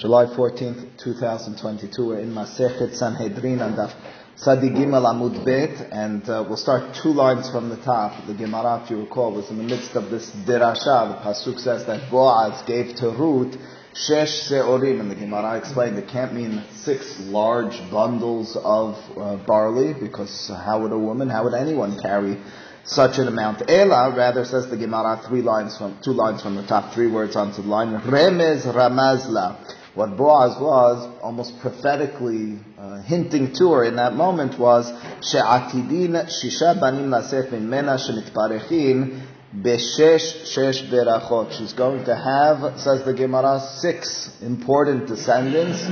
July 14th, 2022. We're in Masechet Sanhedrin and Sadi Gimel Amud Bet, and uh, we'll start two lines from the top. The Gemara, if you recall, was in the midst of this dirasha. The pasuk says that Boaz gave to Ruth shesh seorim, and the Gemara explained it can't mean six large bundles of uh, barley, because how would a woman, how would anyone carry such an amount. Ela, rather, says the Gemara, three lines from, two lines from the top, three words onto the line. Remez ramazla. What Boaz was, almost prophetically uh, hinting to her in that moment was, she'atidin shisha banim lasef min mena shemitparechin beshesh shesh berachot. She's going to have, says the Gemara, six important descendants,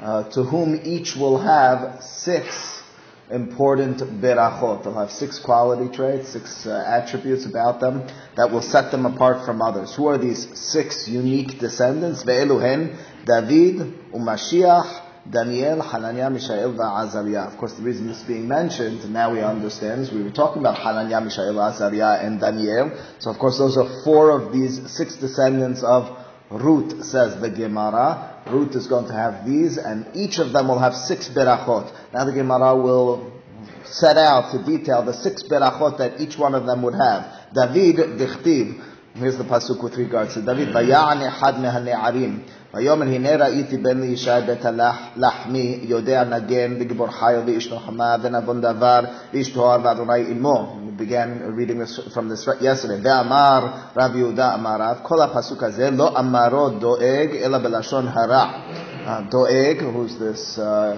uh, to whom each will have six important berachot. They'll have six quality traits, six uh, attributes about them that will set them apart from others. Who are these six unique descendants? Ve'eluhen, David, Umashiach, Daniel, Hananiah, Mishael, Azariah. Of course, the reason this is being mentioned, now we understand, is we were talking about Hananiah, Mishael, Azariah, and Daniel. So, of course, those are four of these six descendants of Ruth, says the Gemara. Ruth is going to have these, and each of them will have six berachot. Now the Gemara will set out to detail the six berachot that each one of them would have. David dichtiv. Here's the pasuk with regards to David. Vayani had mehane'arim. ויאמר הנה ראיתי בן לישי בית הלחמי יודע נגן וגיבור חיל ואיש לוחמה ונבון דבר ואיש תואר ואדוני עמו. We began reading this from this yesterday. ואמר רב יהודה אמר רב, כל הפסוק הזה לא אמרו דואג אלא בלשון הרע. דואג, who's this uh,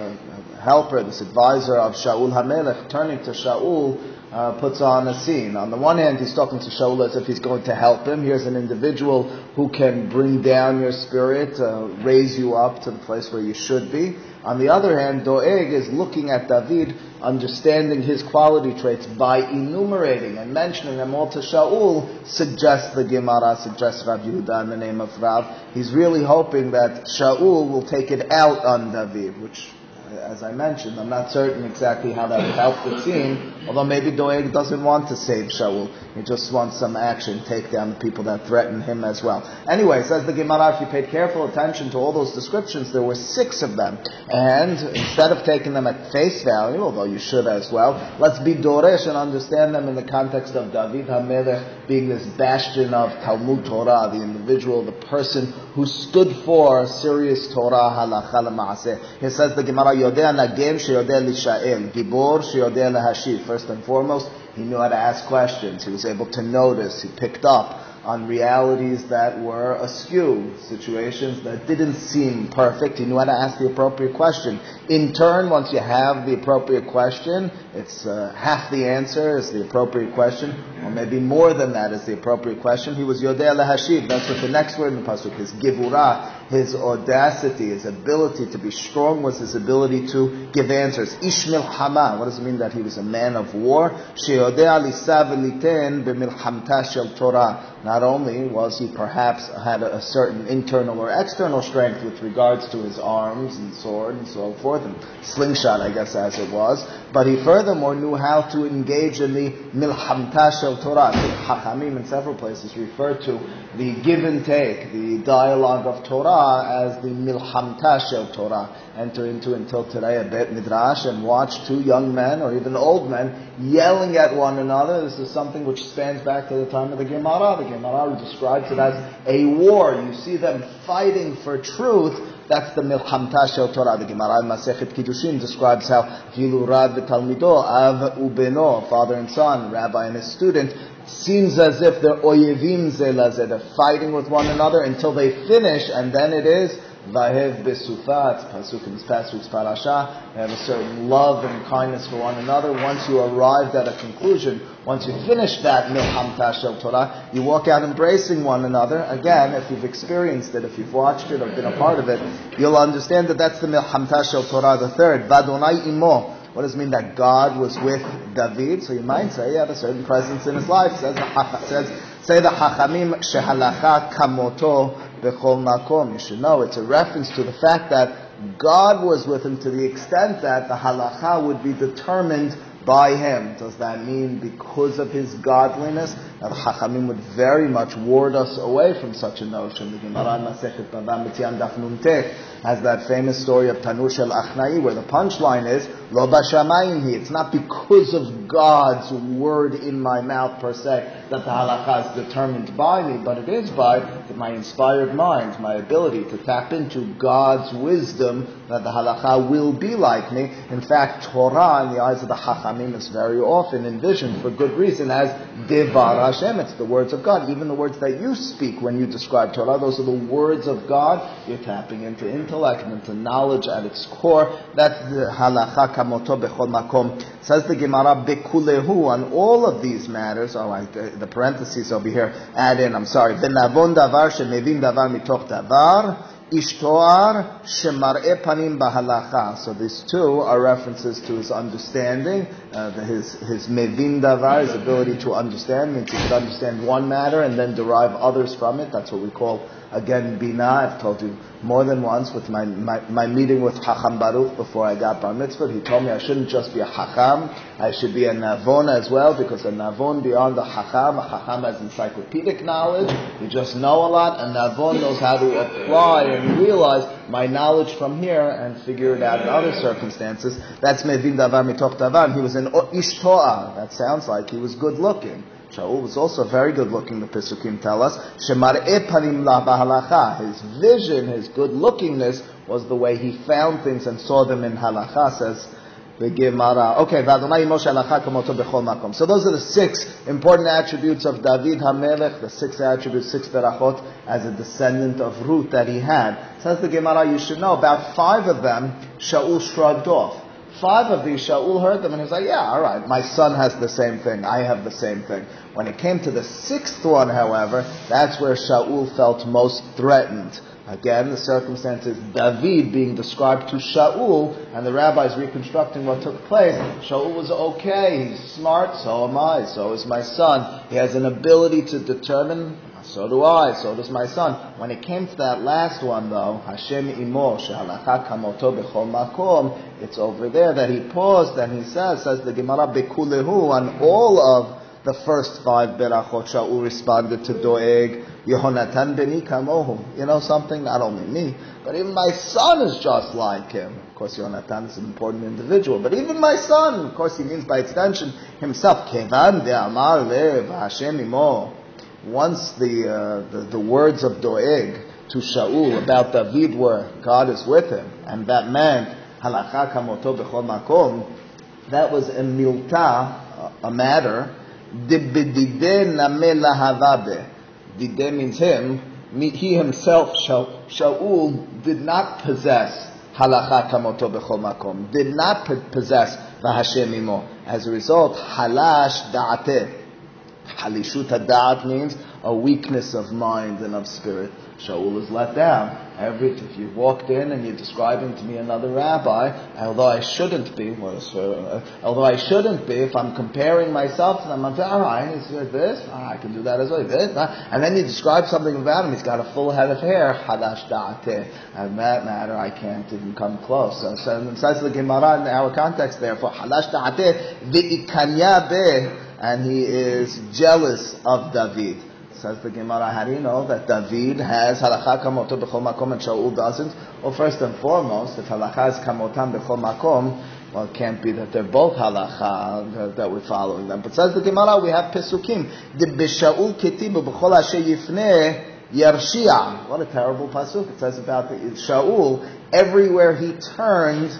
helper, this advisor of Shaul HaMelech, turning to Shaul, uh, puts on a scene. On the one hand, he's talking to Shaul as if he's going to help him. Here's an individual who can bring down your spirit, uh, raise you up to the place where you should be. On the other hand, Doeg is looking at David, understanding his quality traits by enumerating and mentioning them all to Shaul, suggests the Gemara, suggests Rav Yehuda in the name of Rav. He's really hoping that Shaul will take it out on David, which as I mentioned, I'm not certain exactly how that would help the team, although maybe Doeg doesn't want to save Shaul. He just wants some action, take down the people that threaten him as well. Anyway, says the Gemara, if you paid careful attention to all those descriptions, there were six of them. And instead of taking them at face value, although you should as well, let's be Doresh and understand them in the context of David HaMelech being this bastion of Talmud Torah, the individual, the person who stood for serious Torah halacha l'maaseh. He says the Gemara, Yodea nagem sheyodea lishael, gibor sheyodea lehashiv. First and foremost, he knew how to ask questions. He was able to notice. He picked up on realities that were askew, situations that didn't seem perfect. He knew how to ask the appropriate question. In turn, once you have the appropriate question, it's uh, half the answer is the appropriate question, or maybe more than that is the appropriate question. He was Yodeh Lahashiv. That's what the next word in the pasuk is. Givura, his audacity, his ability to be strong was his ability to give answers. Ishmil Hama. What does it mean that he was a man of war? Torah. Not only was he perhaps had a certain internal or external strength with regards to his arms and sword and so forth, and slingshot, I guess, as it was, but he furthermore knew how to engage in the milhamta shel Torah. Hachamim in several places refer to the give and take, the dialogue of Torah as the milhamta shel Torah. Enter into until today a bet midrash and watch two young men or even old men yelling at one another. This is something which spans back to the time of the Gemara. The Gemara describes it as a war. You see them fighting for truth. That's the milhamta shel Torah. The Gemara in Masechet Kiddushin describes how Hilu Rad v'Talmido, Av ubeno, father and son, rabbi and his student, seems as if they're oyevim zelazeh. They're fighting with one another until they finish, and then it is Vahev besufat, pasuk in this past week's parasha. They have a certain love and kindness for one another. Once you arrived at a conclusion, once you finish that milham shel Torah, you walk out embracing one another. Again, if you've experienced it, if you've watched it or been a part of it, you'll understand that that's the milham shel Torah. The third, vadonai imo. What does it mean that God was with David? So you might say he had a certain presence in his life. Says, says say the Hachamim shehalacha kamoto bechol makom. You should know it's a reference to the fact that God was with him to the extent that the halacha would be determined by him. Does that mean because of his godliness? The Chachamim would very much ward us away from such a notion. The Gemara Masechet Bava Mitzian Daf has that famous story of Tanur Shel Achnai, where the punchline is, Lo Bashamayim It's not because of God's word in my mouth per se that the halakha is determined by me, but it is by my inspired mind, my ability to tap into God's wisdom that the halakha will be like me. In fact, Torah in the eyes of the Chachamim is very often envisioned for good reason as Devar Hashem. It's the words of God. Even the words that you speak when you describe Torah, those are the words of God. You're tapping into intellect and into knowledge at its core. That's the halacha kamoto bechol makom. Says the Gemara bekulehu on all of these matters. All right, the, the parentheses over here add in. I'm sorry. Davar davar mitoch davar. Ishtoar Shemar'e Panim Bahalacha. So these two are references to his understanding, uh, his, his Mevin Davar, his ability to understand, means he could understand one matter and then derive others from it. That's what we call Again, Bina, I've told you more than once with my, my, my meeting with Chacham Baruch before I got Bar Mitzvah. He told me I shouldn't just be a Chacham, I should be a Navon as well, because a Navon beyond the Chacham, a Chacham has encyclopedic knowledge, you just know a lot, and Navon knows how to apply and realize my knowledge from here and figure it out in other circumstances. That's Mevin Davar Mitoch Davar. He was an Ish That sounds like he was good looking. Shaul was also very good looking, the Pesukim tell us. His vision, his good lookingness was the way he found things and saw them in halacha, says the Gemara. Okay, So those are the six important attributes of David HaMelech, the six attributes, six berachot, as a descendant of Ruth that he had. Says the Gemara, you should know, about five of them, Shaul shrugged off five of these, Shaul heard them and he was like, yeah, all right, my son has the same thing, I have the same thing. When it came to the sixth one, however, that's where Shaul felt most threatened. Again, the circumstances, David being described to Shaul, and the rabbis reconstructing what took place. Shaul was okay, he's smart, so am I, so is my son. He has an ability to determine so do I, so does my son. When it came to that last one though, Hashem imo, shehalakha kamoto bechol makom, it's over there that he paused and he says, says the Gemara bekulehu, on all of the first five berachot, Shaul responded to Doeg, Yehonatan beni kamohu. You know something? Not only me, but even my son is just like him. Of course, Yonatan is an important individual, but even my son, of course, he means by extension himself. Kevan de amar lev imo once the, uh, the, the, words of Doeg to Shaul about David were, God is with him, and that meant, halakha kamoto b'chol makom, that was a milta, a matter, dibidide name lahavabe. Dide means him, he himself, Shaul, did not possess halakha kamoto b'chol makom, did not possess v'Hashem imo. As a result, halash da'ateh, Halishut Hadat means a weakness of mind and of spirit. Shaul is let down. Every, if you walked in and you're describing to me another rabbi, although I shouldn't be, uh, although I shouldn't be, if I'm comparing myself to them, I'm saying, all right, is this? Oh, I can do that as well. This, and then you describe something about him. He's got a full head of hair. Hadash da'ateh. And that matter, I can't even come close. So, so it says the Gemara in our context there for hadash da'ateh v'ikanya beh and he is jealous of David. Says the Gemara, how do you know that David has halakha kamoto b'chol makom and Shaul doesn't? Well, first and foremost, if halakha is kamotam b'chol makom, well, it can't be that they're both halakha that we're following them. But says the Gemara, we have pesukim. B'shaul ketim b'chol asher yifneh yarshia. What a terrible pasuk! It says about the, Shaul. Everywhere he turned,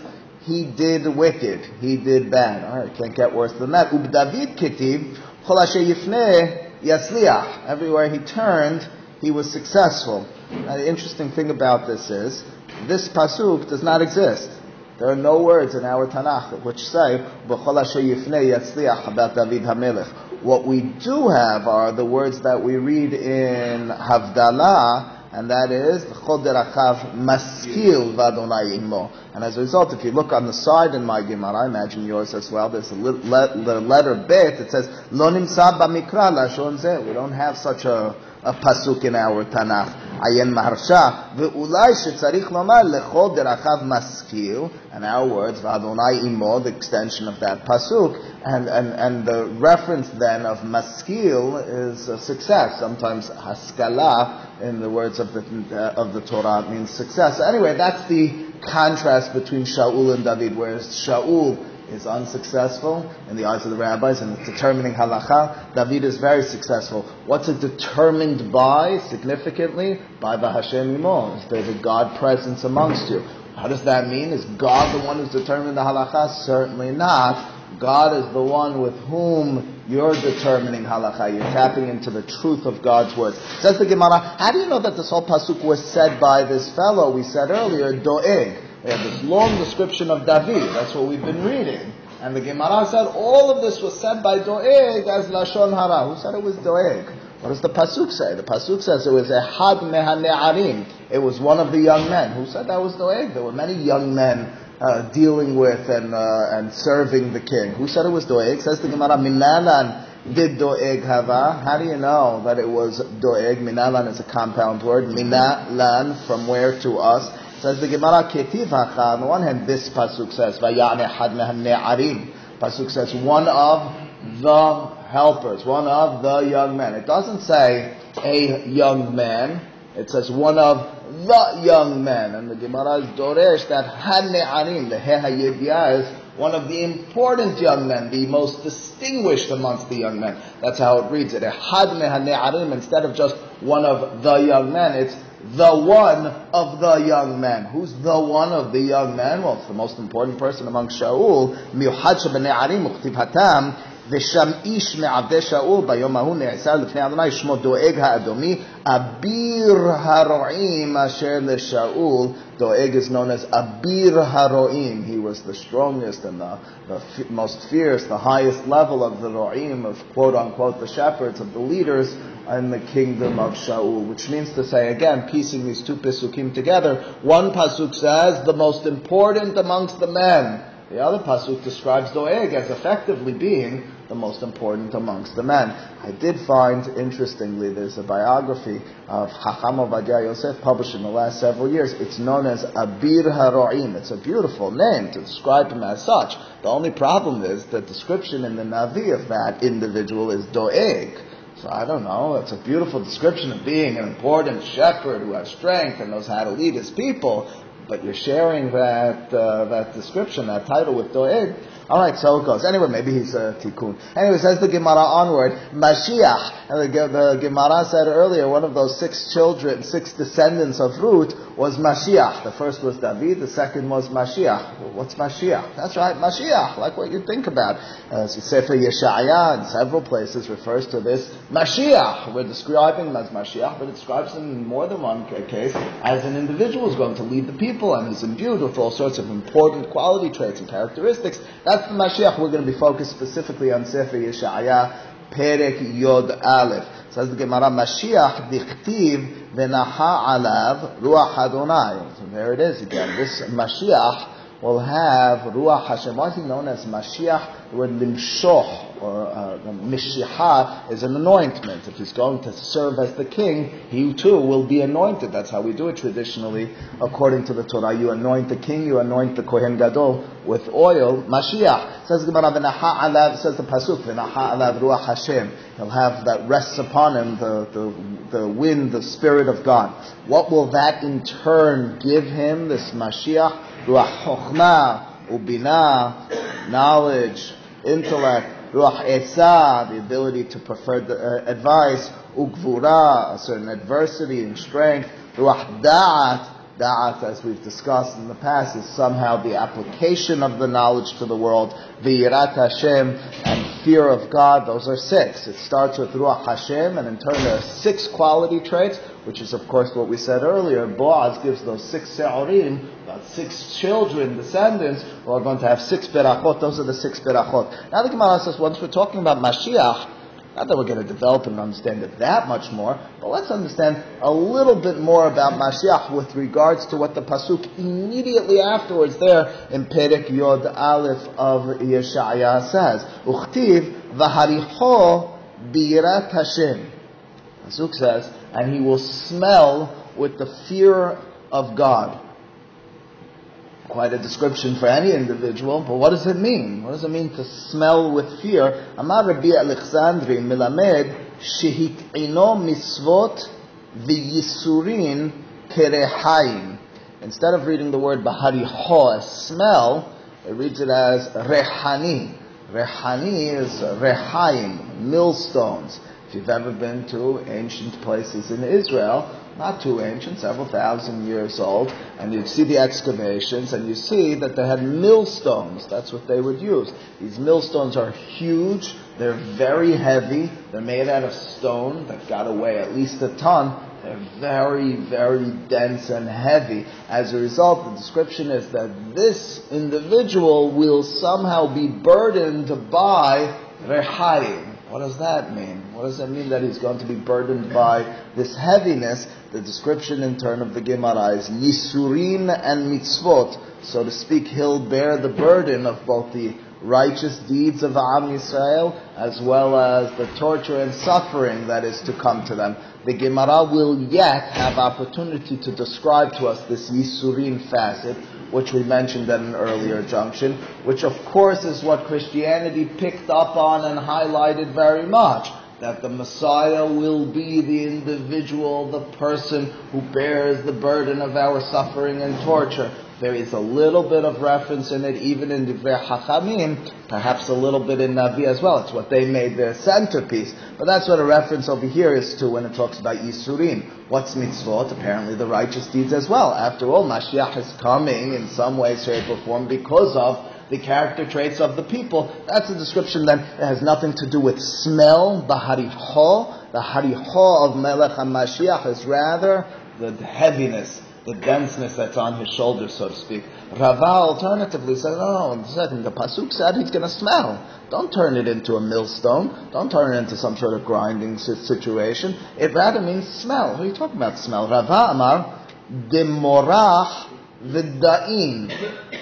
he did wicked, he did bad. All right, can't get worse than that. Ub David kitiv, yifneh yasliach. Everywhere he turned, he was successful. Now, the interesting thing about this is, this pasuk does not exist. There are no words in our Tanakh which say, yatzliach about David HaMelech. What we do have are the words that we read in Havdalah, and that is Chod Derachav Maskil Vadonai Imo. And as a result, if you look on the side in my Gemara, I imagine yours as well, there's a the letter Bet, it says Lo Nimsa Bamikra Lashon. We don't have such a, a pasuk in our Tanakh. עיין מהרשע, ואולי שצריך לומר לכל דרכיו משכיל, in our words, ואדוני עמו, the extension of that pasuk, and, and, and the reference then of maskil is a success. Sometimes haskala, in the words of the, uh, of the Torah, means success. Anyway, that's the contrast between Shaul and David, whereas Shaul is unsuccessful in the eyes of the rabbis and determining halacha. David is very successful. What's it determined by, significantly? By the Hashem Imo. Is there the God presence amongst you? How does that mean? Is God the one who's determined the halacha? Certainly not. God is the one with whom you're determining halacha. You're tapping into the truth of God's word. Says the Gemara, how do you know that this whole pasuk was said by this fellow we said earlier, Doeg? We have this long description of David. That's what we've been reading. And the Gemara said all of this was said by Doeg as Lashon Hara. Who said it was Doeg? What does the pasuk say? The pasuk says it was a had mehane'arim. It was one of the young men. Who said that was Doeg? There were many young men uh, dealing with and uh, and serving the king. Who said it was Doeg? Says the Gemara, Minalan did Doeg hava. How do you know that it was Doeg? Minalan is a compound word. Minalan, from where to us? Says the Gemara, Ketiv. On the one hand, this pasuk says, Vayane had mehane'arim. Pasuk says, one of the helpers, one of the young men. It doesn't say a young man. It says one of the young men. And the Gemara is Doresh that Hane'arim, the Heha is one of the important young men, the most distinguished amongst the young men. That's how it reads it. Had Hane'arim, instead of just one of the young men, it's the one of the young men. Who's the one of the young men? Well, it's the most important person among Shaul. Miuchad shebene'arim uchtiv hatam. ושם איש מעבדי שאול ביום ההוא נעשה לפני אדוני שמו דואג האדומי אביר הרועים אשר לשאול Doeg is known as Abir Haroim. He was the strongest and the, the f- most fierce, the highest level of the Roim, of quote unquote the shepherds, of the leaders in the kingdom of Shaul. Which means to say, again, piecing these two Pisukim together, one Pasuk says, the most important amongst the men. The other pasuk describes Doeg as effectively being the most important amongst the men. I did find, interestingly, there's a biography of Hacham Ovadia Yosef published in the last several years. It's known as Abir Haroim. It's a beautiful name to describe him as such. The only problem is the description in the Navi of that individual is Doeg. So I don't know. It's a beautiful description of being an important shepherd who has strength and knows how to lead his people but you're sharing that uh, that description, that title with Doeg. All right, so it goes. Anyway, maybe he's a tikkun. Anyway, says the Gemara onward, Mashiach. And the, the Gemara said earlier, one of those six children, six descendants of Ruth was Mashiach. The first was David, the second was Mashiach. What's Mashiach? That's right, Mashiach, like what you think about. Uh, Sefer Yeshaya in several places refers to this Mashiach. We're describing him as Mashiach, but it describes him in more than one case as an individual who's going to lead the people and is imbued with all sorts of important quality traits and characteristics. The Mashiach. We're going to be focused specifically on Sefer Yeshaya, Perek Yod Aleph. Says the Gemara, Mashiach dichtiv v'naha alav ruach Adonai. So there it is again. This Mashiach will have ruach Hashem. Why is he known as Mashiach? The word limshoch or uh, Mishiha is an anointment. If he's going to serve as the king, he too will be anointed. That's how we do it traditionally, according to the Torah. You anoint the king, you anoint the Kohen Gadol with oil. Mashiach says says the pasuk ruach Hashem. He'll have that rests upon him the, the the wind, the spirit of God. What will that in turn give him? This Mashiach ruach chokhmah ubina, knowledge, intellect ruach the ability to prefer the, uh, advice, ugvura, a certain adversity and strength, ruach da'at, da'at, as we've discussed in the past, is somehow the application of the knowledge to the world, v'yirat Hashem, and fear of God, those are six. It starts with ruach Hashem, and in turn there are six quality traits, which is of course what we said earlier. Boaz gives those six se'orim, about six children, descendants, who are going to have six berachot. Those are the six berachot. Now the Gemara says, once we're talking about Mashiach, not that we're going to develop and understand it that much more, but let's understand a little bit more about Mashiach with regards to what the pasuk immediately afterwards there in Perek Yod Aleph of Yeshaya says. Uchtiv v'haricho birat Hashem. Pasuk says, and he will smell with the fear of God. Quite a description for any individual, but what does it mean? What does it mean to smell with fear? Amar Rabbi Alexandri milamed shehit'ino misvot v'yisurin kerehaim. Instead of reading the word bahariho as smell, it reads it as rehani. Rehani is rehaim, millstones. If you've ever been to ancient places in Israel, not too ancient, several thousand years old, and you see the excavations and you see that they had millstones. That's what they would use. These millstones are huge, they're very heavy, they're made out of stone that got to weigh at least a ton. They're very, very dense and heavy. As a result, the description is that this individual will somehow be burdened by rehayim. What does that mean? What does it mean that he's going to be burdened by this heaviness? The description in turn of the Gemara is Yisurin and Mitzvot. So to speak, he'll bear the burden of both the righteous deeds of Am Yisrael as well as the torture and suffering that is to come to them. The Gemara will yet have opportunity to describe to us this Yisurin facet which we mentioned at an earlier junction, which of course is what Christianity picked up on and highlighted very much. That the Messiah will be the individual, the person who bears the burden of our suffering and torture. There is a little bit of reference in it, even in Divrei Hachamim, perhaps a little bit in Navi as well. It's what they made their centerpiece. But that's what a reference over here is to when it talks about Yisurim. What's mitzvot? Apparently the righteous deeds as well. After all, Mashiach is coming in some way, shape, or form because of the character traits of the people. That's a description then that has nothing to do with smell, the hariho. The hariho of Melech HaMashiach is rather the heaviness, the denseness that's on his shoulders, so to speak. Rava alternatively said, oh, no, no, the Pasuk said he's going to smell. Don't turn it into a millstone. Don't turn it into some sort of grinding situation. It rather means smell. Who are you talking about, smell? Rava Amar, demorach v'da'in.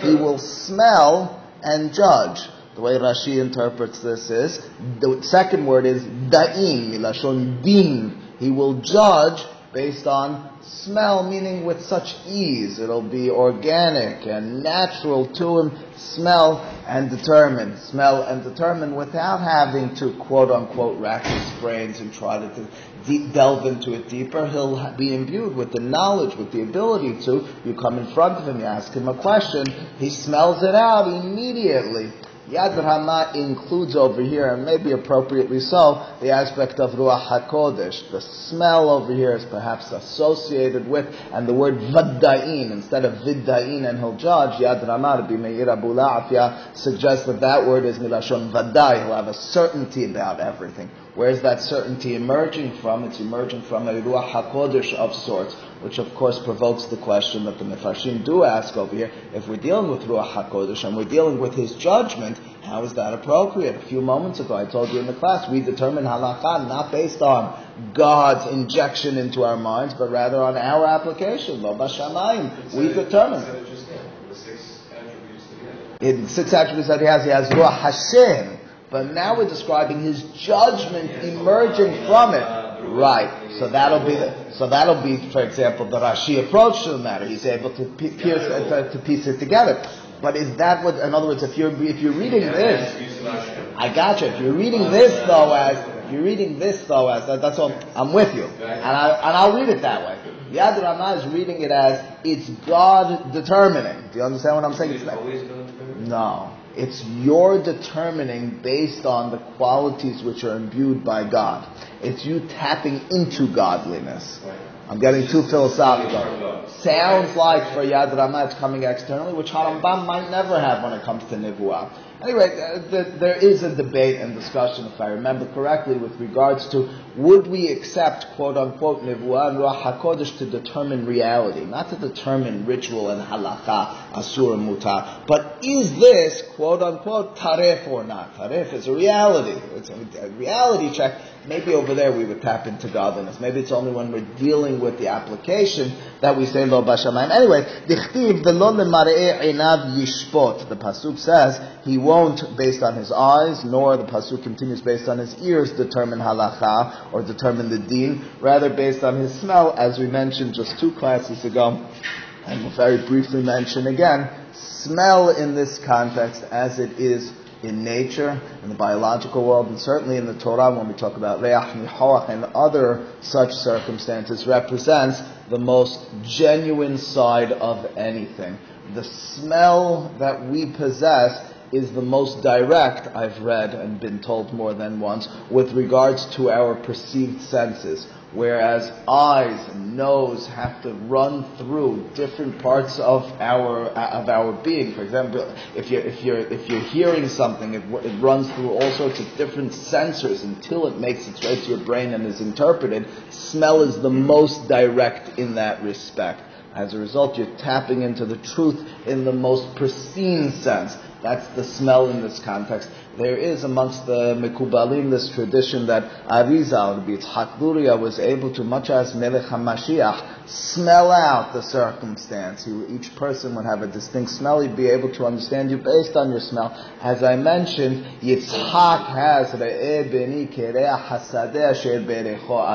He will smell and judge. The way Rashi interprets this is, the second word is da'in, milashon din. He will judge based on smell, meaning with such ease. It'll be organic and natural to him, smell and determine. Smell and determine without having to quote unquote rack his brains and try to de- delve into it deeper. He'll be imbued with the knowledge, with the ability to. You come in front of him, you ask him a question, he smells it out immediately. Yad Rama includes over here, and maybe appropriately so, the aspect of Ruach HaKodesh. The smell over here is perhaps associated with, and the word Vadda'in, instead of Vidda'in and he'll judge, Yad Rama, Rabbi Meir Abu suggests that that word is Milashon Vaddai. He'll have a certainty about everything. Where's that certainty emerging from? It's emerging from a Ruach HaKodesh of sorts, which of course provokes the question that the Mefarshim do ask over here. If we're dealing with Ruach HaKodesh and we're dealing with his judgment, how is that appropriate? A few moments ago I told you in the class, we determine halakha not based on God's injection into our minds, but rather on our application. Lo bashamayim. We determine. In six attributes that he has, he has Ruach Hashem. But now we're describing his judgment emerging from it. Right. So that'll be the, so that'll be, for example, the Rashi approach to the matter. He's able to pierce uh, to, to piece it together. But is that what? In other words, if you're if you're reading this, I got you. If you're reading this though as if you're reading this though as that, that's all. I'm with you, and I and I'll read it that way. Yad Rama is reading it as it's God determining. Do you understand what I'm saying? It's like, no. It's your determining based on the qualities which are imbued by God. It's you tapping into godliness. I'm getting too philosophical. Sounds like for Yad Rama it's coming externally, which Harambam might never have when it comes to Nivuah. Anyway, uh, there is a debate and discussion, if I remember correctly, with regards to would we accept, quote unquote, Nevuah and Ruach HaKodesh to determine reality, not to determine ritual and halacha, asur and mutar, but is this, quote unquote, tarif or not? Tarif is a reality. It's a reality check. Maybe over there we would tap into godliness. Maybe it's only when we're dealing with the application that we say lo bashamayim. Anyway, dichtiv v'lo lemarei einav yishpot. The pasuk says he won't, based on his eyes, nor the pasuk continues based on his ears, determine halacha or determine the deen. Rather, based on his smell, as we mentioned just two classes ago, and we'll very briefly mention again. Smell in this context, as it is in nature, in the biological world, and certainly in the Torah when we talk about reach nihoach and other such circumstances, represents the most genuine side of anything. The smell that we possess is the most direct, I've read and been told more than once, with regards to our perceived senses whereas eyes and nose have to run through different parts of our of our being. For example, if you're if you're if you're hearing something, it, it runs through all sorts of different sensors until it makes its way to your brain and is interpreted. Smell is the most direct in that respect. As a result, you're tapping into the truth in the most pristine sense. That's the smell in this context. There is amongst the Mekubalim this tradition that Arizal, Yitzhak Luria, was able to, much as Melech HaMashiach, smell out the circumstance. He, each person would have a distinct smell. He'd be able to understand you based on your smell. As I mentioned, Yitzhak has Re'eh Beni Kereach Hasadeh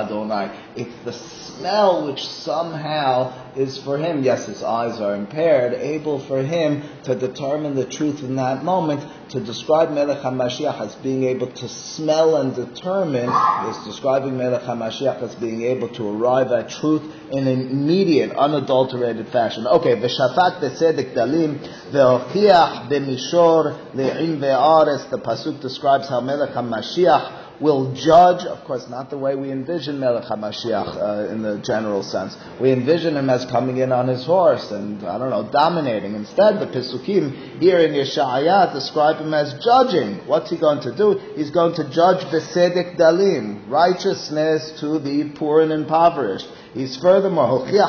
Adonai. It's the smell which somehow is for him, yes, his eyes are impaired, able for him to determine the truth in that moment, to describe Melech HaMashiach as being able to smell and determine, is describing Melech HaMashiach as being able to arrive at truth in an immediate, unadulterated fashion. Okay, v'shafat b'tzedek dalim, v'ochiach b'mishor le'im ve'ares, the Pasuk describes how Melech HaMashiach will judge, of course, not the way we envision Melech HaMashiach uh, in the general sense. We envision him as coming in on his horse and, I don't know, dominating. Instead, the Pisukim here in Yeshaya describe him as judging. What's he going to do? He's going to judge Besedek Dalim, righteousness to the poor and impoverished. He's furthermore. He's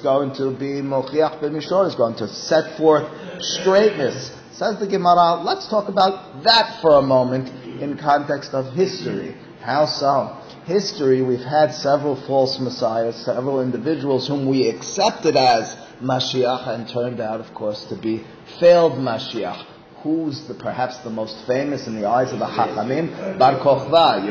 going to be. He's going to set forth straightness Says the Gemara, let's talk about that for a moment in context of history. How so? History, we've had several false messiahs, several individuals whom we accepted as Mashiach and turned out, of course, to be failed Mashiach who's the, perhaps the most famous in the eyes of the Hachamim? Bar Kochva,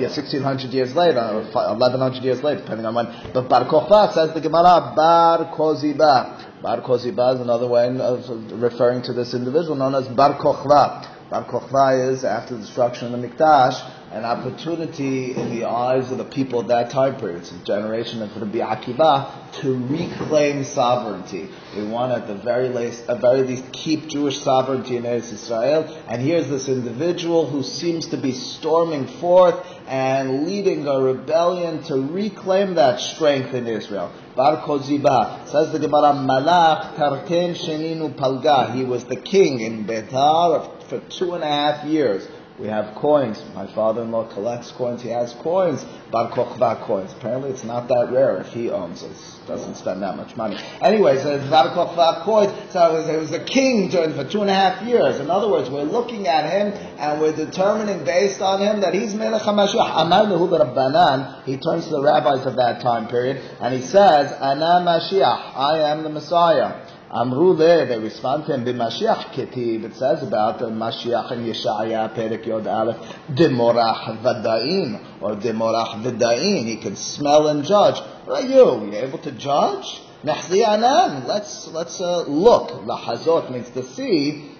yes, 1600 years later, or 1100 years later, depending on when. But Bar Kochva says the Gemara, Bar Koziba. Bar Koziba is another way of referring to this individual known as Bar Kochva. Bar Kochva is, after the destruction of the Mikdash, an opportunity in the eyes of the people of that time period, a generation of Rabbi Akiva, to reclaim sovereignty. They want at the very least, at very least keep Jewish sovereignty in Israel. And here's this individual who seems to be storming forth and leading a rebellion to reclaim that strength in Israel. Bar Koziba says the Gemara Malach Tarken Sheninu Palga. He was the king in Betar for two and a half years. We have coins. My father-in-law collects coins. He has coins. Bar Kochva coins. Apparently, it's not that rare if he owns it. Doesn't spend that much money. Anyways, Bar Kochva coins. So it was, it was a king during for two and a half years. In other words, we're looking at him and we're determining based on him that he's Melech HaMashiach. Amar Rabbanan. He turns to the rabbis of that time period and he says, Ana Mashiach. I am the Messiah. Amru there, they respond to him, b'mashiach ketiv, it says about the Mashiach and Yeshaya, Perek Yod Aleph, demorach vadain, or demorach vadain, he can smell and judge. Are you? You able to judge? Nahzi let's, let's uh, look. Lahazot means to see,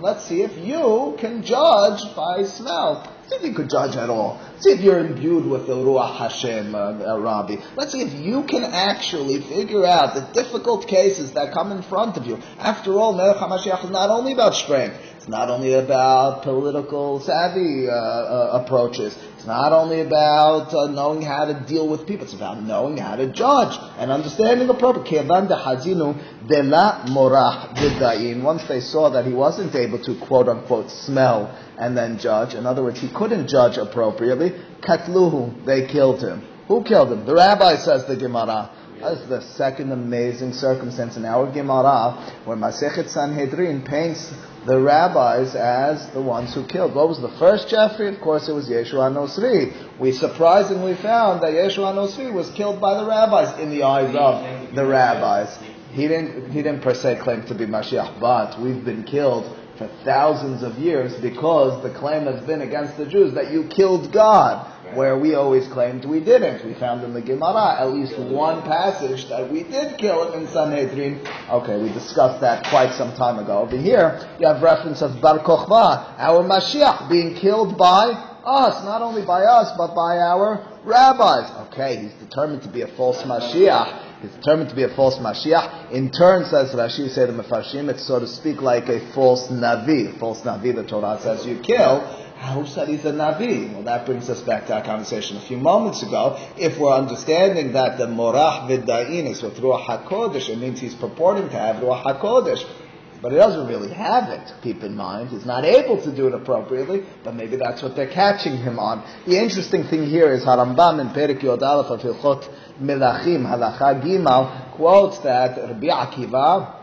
Let's see if you can judge by smell. See if you could judge at all. See if you're imbued with the Ruach Hashem, uh, uh, Rabbi. Let's see if you can actually figure out the difficult cases that come in front of you. After all, Melech HaMashiach is not only about strength. It's not only about political savvy uh, uh, approaches. Not only about uh, knowing how to deal with people. It's about knowing how to judge and understanding the purpose. Once they saw that he wasn't able to quote unquote smell and then judge. In other words, he couldn't judge appropriately. They killed him. Who killed him? The rabbi says the Gemara. That's the second amazing circumstance in our Gemara where Masechet Sanhedrin paints the rabbis as the ones who killed. What was the first Jeffrey? Of course, it was Yeshua Nosri. We surprisingly found that Yeshua Nosri was killed by the rabbis in the eyes of the rabbis. he didn't, he didn't per se claim to be Mashiach, but we've been killed for thousands of years because the claim has been against the Jews that you killed God, where we always claimed we didn't. We found in the Gemara at least one passage that we did kill him in Sanhedrin. Okay, we discussed that quite some time ago. Over here, you have reference of Bar Kochva, our Mashiach, being killed by us, not only by us, but by our rabbis. Okay, he's determined to be a false Mashiach. He's determined to be a false Mashiach. In turn, says Rashi, say the Mefarshim, it's so to speak like a false Navi. False Navi, the Torah says you kill. Said he's a Navi? Well, that brings us back to our conversation a few moments ago. If we're understanding that the Morach Vidda'in is with Ruach HaKodesh, it means he's purporting to have Ruach HaKodesh. But he doesn't really have it, keep in mind. He's not able to do it appropriately, but maybe that's what they're catching him on. The interesting thing here is Harambam in Perik Yod Aleph of Hilchot Melachim, Halacha Gimal, quotes that Rabbi Akiva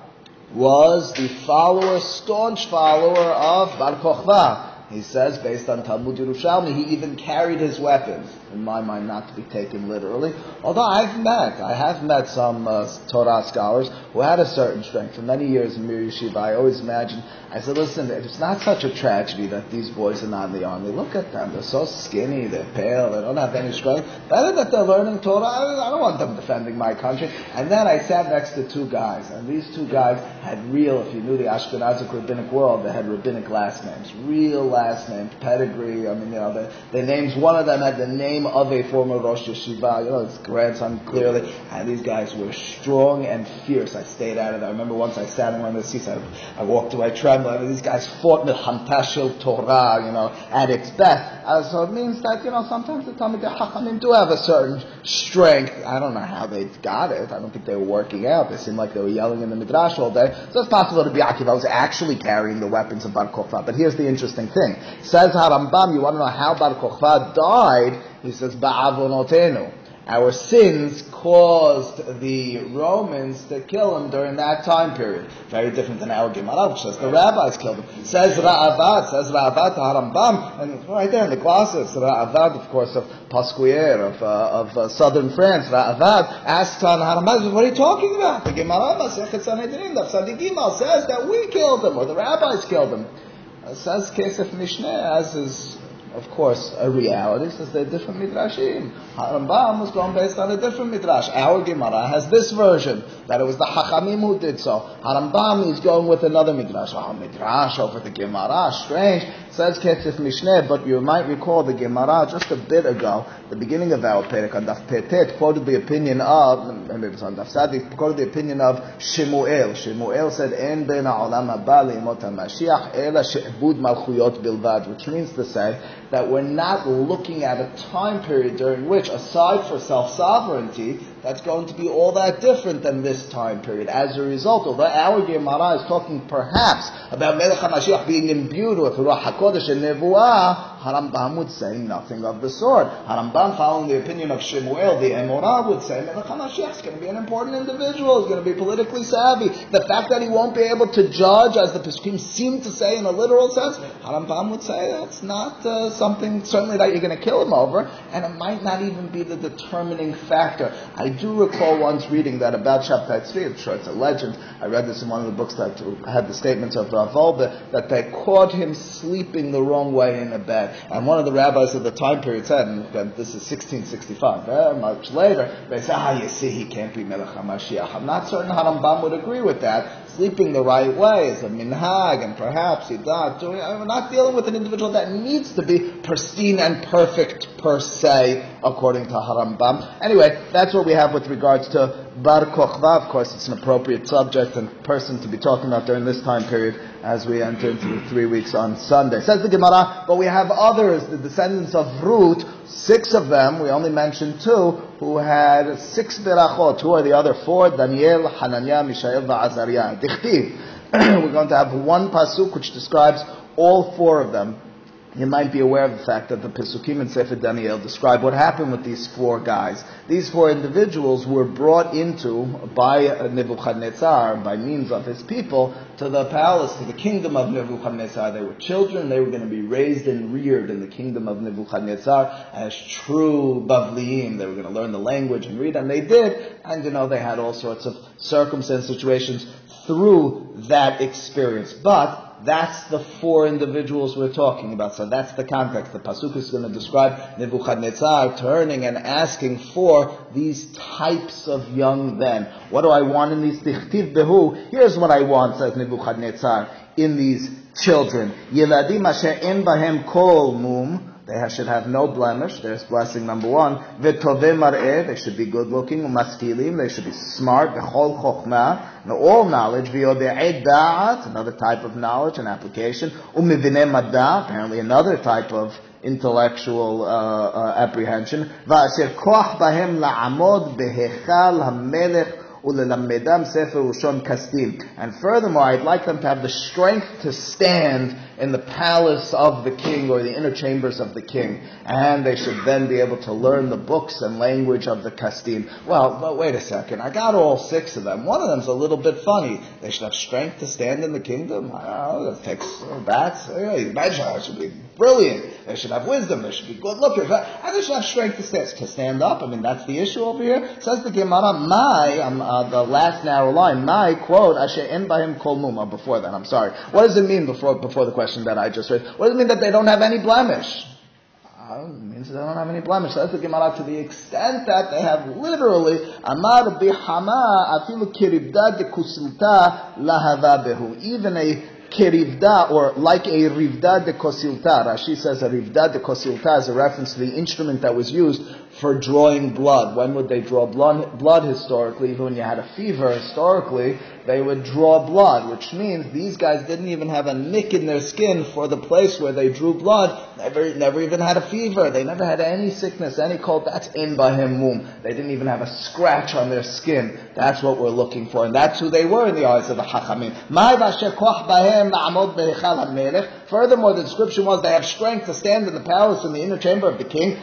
was the follower, staunch follower of Bar Kochva. He says, based on Talmud Yerushalmi, he even carried his weapons. In my mind, not to be taken literally. Although I've met, I have met some uh, Torah scholars who had a certain strength. For many years in Mir Yeshiva, I always imagined, I said, listen, it's not such a tragedy that these boys are not in the army. Look at them. They're so skinny, they're pale, they don't have any strength. Better that they're learning Torah. I don't want them defending my country. And then I sat next to two guys, and these two guys had real, if you knew the Ashkenazic rabbinic world, they had rabbinic last names. Real last names, pedigree. I mean, you know, the, the names, one of them had the name of a former Rosh Yeshiva, you know, his grandson clearly. And these guys were strong and fierce. I stayed out of. I remember once I sat in one of the seats, I, I walked away trembling. I mean, these guys fought Milhamtashil Torah, you know, at its best. Uh, so it means that, you know, sometimes the Talmud Chachamim do have a certain strength. I don't know how they got it. I don't think they were working out. They seemed like they were yelling in the Midrash all day. So it's possible to be Akiva was actually carrying the weapons of Bar Kokhba. But here's the interesting thing. Says Harambam, you want to know how Bar Kokhba died? He says, Ba'avonotenu. Our sins caused the Romans to kill him during that time period. Very different than our Gemara, which says the rabbis killed him. Says Ra'avad, says Ra'avad to Harambam, and right there in the glosses, Ra'avad, of course, of Posquières, of, uh, of uh, southern France, Ra'avad, asked on Harambam, what are you talking about? The Gemara, says that we killed him, or the rabbis killed him. Says Kesef Mishneh, as is of course, a reality, since they're different midrashim. Harambam was going based on a different midrash. Our Gemara has this version, that it was the Hachamim who did so. Harambam is going with another midrash. Oh, midrash over the Gemara, strange. Says Kesef Mishneh, but you might recall the Gemara just a bit ago, the beginning of our Perek on Daf Petet, quoted the opinion of, maybe it's on Daf Sadi, quoted the opinion of Shemuel. Shemuel said, En ben ha'olam haba le'imot ha'mashiach, ela she'bud malchuyot bilvad, which means to say that we're not looking at a time period during which, aside for self-sovereignty, that's going to be all that different than this time period. As a result, although our Gemara is talking perhaps about Melech HaMashiach being imbued with Ruach HaKodesh and Nevuah, Harambam would say nothing of the sort. Harambam, following the opinion of Shemuel, the Emorah, would say Melech HaMashiach is going to be an important individual, he's going to be politically savvy. The fact that he won't be able to judge, as the Pesukim seem to say in a literal sense, Harambam would say that's not uh, something certainly that you're going to kill him over, and it might not even be the determining factor. I do recall once reading that about Shabtai Tzvi, I'm sure it's a legend, I read this in one of the books that had the statements of Rav Wolbe, that they caught him sleeping the wrong way in a bed. And one of the rabbis of the time period said, and this is 1665, very much later, they said, ah, you see, he can't be Melech HaMashiach. I'm not certain Harambam would agree with that. Sleeping the right way is a minhag, and perhaps he died. We're not dealing with an individual that needs to be pristine and perfect per se, according to Harambam. Anyway, that's what we have with regards to Bar Kochva. Of course, it's an appropriate subject and person to be talking about during this time period as we enter into the three weeks on Sunday. Says the Gemara, but we have others, the descendants of Ruth, six of them, we only mentioned two, who had six berachot. Who are the other four? Daniel, Hananiah, Mishael, Azariah. Dichtiv. We're going to have one pasuk which describes all four of them. You might be aware of the fact that the Pesukim and Sefer Daniel describe what happened with these four guys. These four individuals were brought into by Nebuchadnezzar, by means of his people, to the palace, to the kingdom of Nebuchadnezzar. They were children, they were going to be raised and reared in the kingdom of Nebuchadnezzar as true Bavliim. They were going to learn the language and read, and they did, and you know, they had all sorts of circumstance situations through that experience. But that's the four individuals we're talking about. So that's the context. The pasuk is going to describe Nebuchadnezzar turning and asking for these types of young men. What do I want in these behu? Here's what I want, says Nebuchadnezzar, in these children. Yeladim asher en bahem kol mum. They should have no blemish. There's blessing number one. They should be good looking. Umaskilim. They should be smart. V'chol chokhmah. all knowledge. V'yodei da'at. Another type of knowledge and application. U'mivineh madda. Apparently another type of intellectual uh, uh, apprehension. V'asher koch bahem la'amod behechal ha'melech and furthermore, I'd like them to have the strength to stand in the palace of the king or the inner chambers of the king. And they should then be able to learn the books and language of the Kasdim. Well, but wait a second. I got all six of them. One of them's a little bit funny. They should have strength to stand in the kingdom. I don't know, bats. Imagine, it should be brilliant. They should have wisdom. They should be good lookers. And they should have strength to stand, to stand up. I mean, that's the issue over here. Says the Gemara, my, um, uh, the last narrow line, my quote, I should end by him kol muma, before that, I'm sorry. What does it mean before, before the question that I just raised? What does it mean that they don't have any blemish? Uh, it means they don't have any blemish. That's the Gemara to the extent that they have literally Amar bihama afilu kiribda de kusilta lahava behu. Even a kerivda, or like a rivda de kosilta. Rashi says a rivda de kosilta is a reference to the instrument that was used for drawing blood. When would they draw blood? Blood historically, even when you had a fever historically, they would draw blood, which means these guys didn't even have a nick in their skin for the place where they drew blood. Never, never even had a fever. They never had any sickness, any cold. That's in Bahim Mum. They didn't even have a scratch on their skin. That's what we're looking for, and that's who they were in the eyes of the Hachamim. Furthermore, the description was they have strength to stand in the palace in the inner chamber of the king.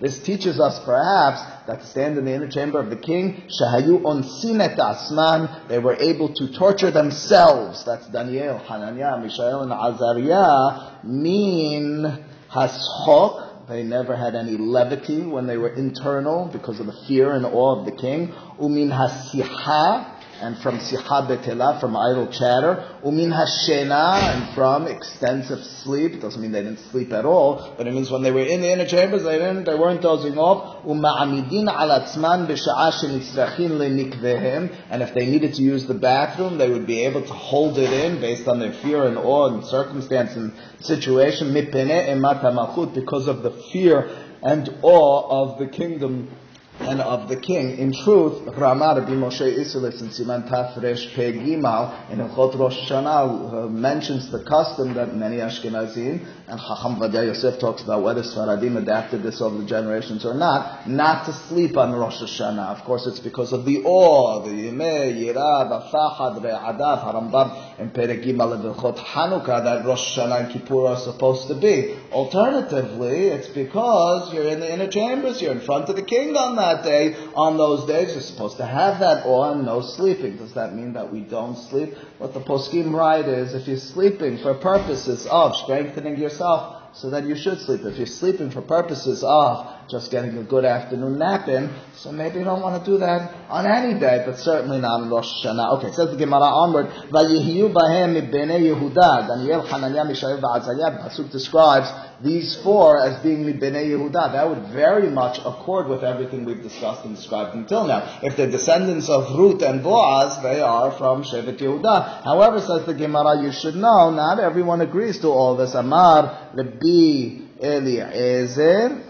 This teaches us perhaps that to stand in the inner chamber of the king, shahayu onsinet asman, they were able to torture themselves. That's Daniel, Hananiah, Mishael, and Azariah, mean hashok, they never had any levity when they were internal because of the fear and awe of the king. Umin hasiha, and from siha betela, from idle chatter, umin hashena, and from extensive sleep. It doesn't mean they didn't sleep at all, but it means when they were in the inner chambers, they didn't, they weren't dozing off. Uma'amidin al atzman b'sha'a shenitzrachin lenikvehem, and if they needed to use the bathroom, they would be able to hold it in based on their fear and awe and circumstance and situation, mipene emat because of the fear and awe of the kingdom and of the king. In truth, Rama Rabbi Moshe Isserles in Siman Tafresh Pegimal in Hilchot Rosh Hashanah uh, mentions the custom that many Ashkenazim and Chacham Ovadia Yosef talks about whether Sfaradim adapted this over the generations or not, not to sleep on Rosh Hashanah. Of course, it's because of the awe, the Yimeh, Yirah, the Fahad, Re'adav, Harambam, and Peregimal and Hilchot Hanukkah that Rosh Hashanah and Kippur are supposed to be. Alternatively, it's because you're in the inner chambers, you're in front of the king on that that day, on those days, you're supposed to have that awe and no sleeping. Does that mean that we don't sleep? What the poskim write is, if you're sleeping for purposes of strengthening yourself, so that you should sleep. If you're sleeping for purposes of just getting a good afternoon nap in, so maybe you don't want to do that on any day, but certainly not on Rosh Hashanah. Okay, says the Gemara onward, Vayihiyu bahem mibnei Yehuda, Daniel, Hananiah, Mishael, Va'azariah, Pasuk describes these four as being Mibnei Yehuda. That would very much accord with everything we've discussed and described until now. If they're descendants of Ruth and Boaz, they are from Shevet Yehuda. However, says the Gemara, you should know, not everyone agrees to all this. Amar, Rabbi Eliezer,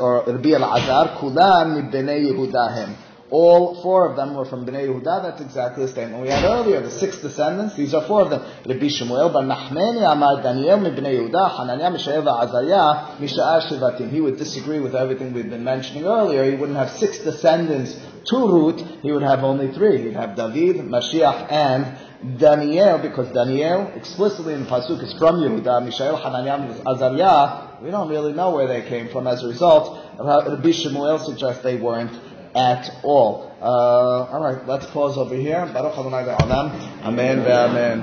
or Rabbi Elazar, Kulam Mibnei Yehuda him all four of them were from Bnei Yehuda. That's exactly the statement we had earlier. The six descendants, these are four of them. Rabbi Shemuel bar Nachmani Amar Daniel mi Bnei Yehuda, Hananiah, Mishael, Azariah, Misha'ar Shivatim. He would disagree with everything we've been mentioning earlier. He wouldn't have six descendants to Ruth. He would have only three. He'd have David, Mashiach, and Daniel, because Daniel explicitly in pasuk is from Yehuda, Mishael, Hananiah, Azariah. We don't really know where they came from. As a result, Rabbi Shemuel suggests they weren't at all. Uh, all right, let's pause over here. Baruch Adonai Amen. Amen.